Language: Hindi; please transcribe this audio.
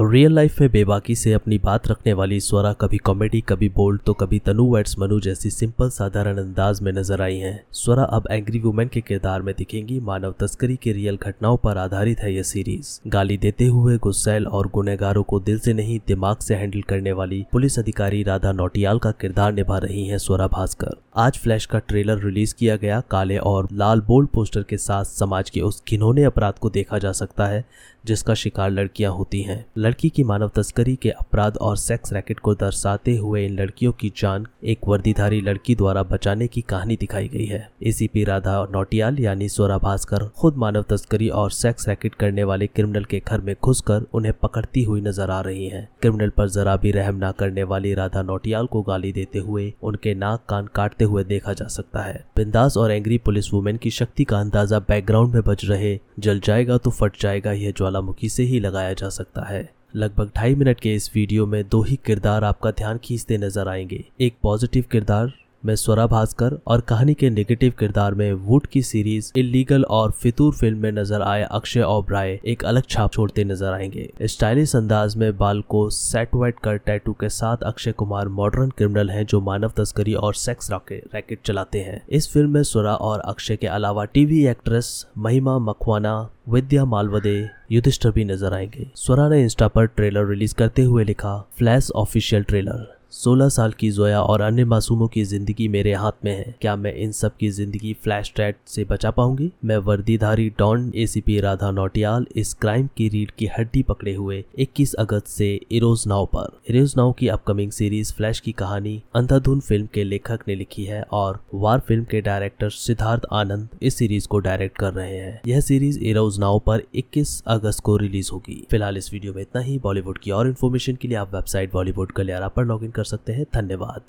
रियल लाइफ में बेबाकी से अपनी बात रखने वाली स्वरा कभी कॉमेडी कभी बोल्ड तो कभी तनु वेट्स मनु जैसी सिंपल साधारण अंदाज में नज़र आई हैं। स्वरा अब एंग्री वुमेन के किरदार में दिखेंगी। मानव तस्करी के रियल घटनाओं पर आधारित है यह सीरीज़ गाली देते हुए गुस्सैल और गुनेगारों को दिल से नहीं, दिमाग से हैंडल करने वाली पुलिस अधिकारी राधा नोटियाल का किरदार निभा रही है स्वरा भास्कर। आज फ्लैश का ट्रेलर रिलीज़ किया गया। काले और लाल बोल्ड पोस्टर के साथ समाज के उस घिनौने अपराध को देखा जा सकता है, जिसका शिकार लड़कियाँ होती हैं। लड़की की मानव तस्करी के अपराध और सेक्स रैकेट को दर्शाते हुए इन लड़कियों की जान एक वर्दीधारी लड़की द्वारा बचाने की कहानी दिखाई गई है। एसीपी राधा नोटियाल यानी सोरा भास्कर खुद मानव तस्करी और सेक्स रैकेट करने वाले क्रिमिनल के घर में घुसकर उन्हें पकड़ती हुई नज़र आ रही है। क्रिमिनल पर जरा भी रहम न करने वाली राधा नोटियाल को गाली देते हुए उनके नाक कान काटते हुए देखा जा सकता है। बिंदास और एंग्री पुलिस वुमेन की शक्ति का अंदाज़ा बैकग्राउंड में बज रहे, जल जाएगा तो फट जाएगा, यह ज्वालामुखी से ही लगाया जा सकता है। लगभग ढाई मिनट के इस वीडियो में दो ही किरदार आपका ध्यान खींचते नज़र आएँगे। एक पॉजिटिव किरदार में स्वरा भास्कर और कहानी के नेगेटिव किरदार में वुड की सीरीज़ इलीगल और फितूर फ़िल्म में नज़र आए अक्षय ओब्राय एक अलग छाप छोड़ते नज़र आएँगे। स्टाइलिश अंदाज में बाल को सेट वेट कर टैटू के साथ अक्षय कुमार मॉडर्न क्रिमिनल हैं जो मानव तस्करी और सेक्स रॉकेट रैकेट चलाते हैं। इस फ़िल्म में स्वरा और अक्षय के अलावा टीवी एक्ट्रेस महिमा मखवाना विद्या मालवदे, युधिष्ठर भी नज़र आएँगे। स्वरा ने इंस्टा पर ट्रेलर रिलीज़ करते हुए लिखा फ्लैश ऑफिशियल ट्रेलर 16 साल की जोया और अन्य मासूमों की ज़िंदगी मेरे हाथ में है। क्या मैं इन सब की ज़िंदगी फ्लैश ट्रैट से बचा पाऊँगी? मैं वर्दीधारी डॉन एसीपी राधा नोटियाल, इस क्राइम की रीड की हड्डी पकड़े हुए 21 अगस्त से इरोज नाव पर। इरोज नाव की अपकमिंग सीरीज़ फ्लैश की कहानी अंधाधुन फ़िल्म के लेखक ने लिखी है और वार फ़िल्म के डायरेक्टर सिद्धार्थ आनंद इस सीरीज़ को डायरेक्ट कर रहे हैं। यह सीरीज़ इरोज नाव पर 21 अगस्त को रिलीज़ होगी। फ़िलहाल इस वीडियो में इतना ही। बॉलीवुड की और इन्फॉर्मेशन के लिए आप वेबसाइट बॉलीवुड गलियारा पर लॉग कर सकते हैं। धन्यवाद।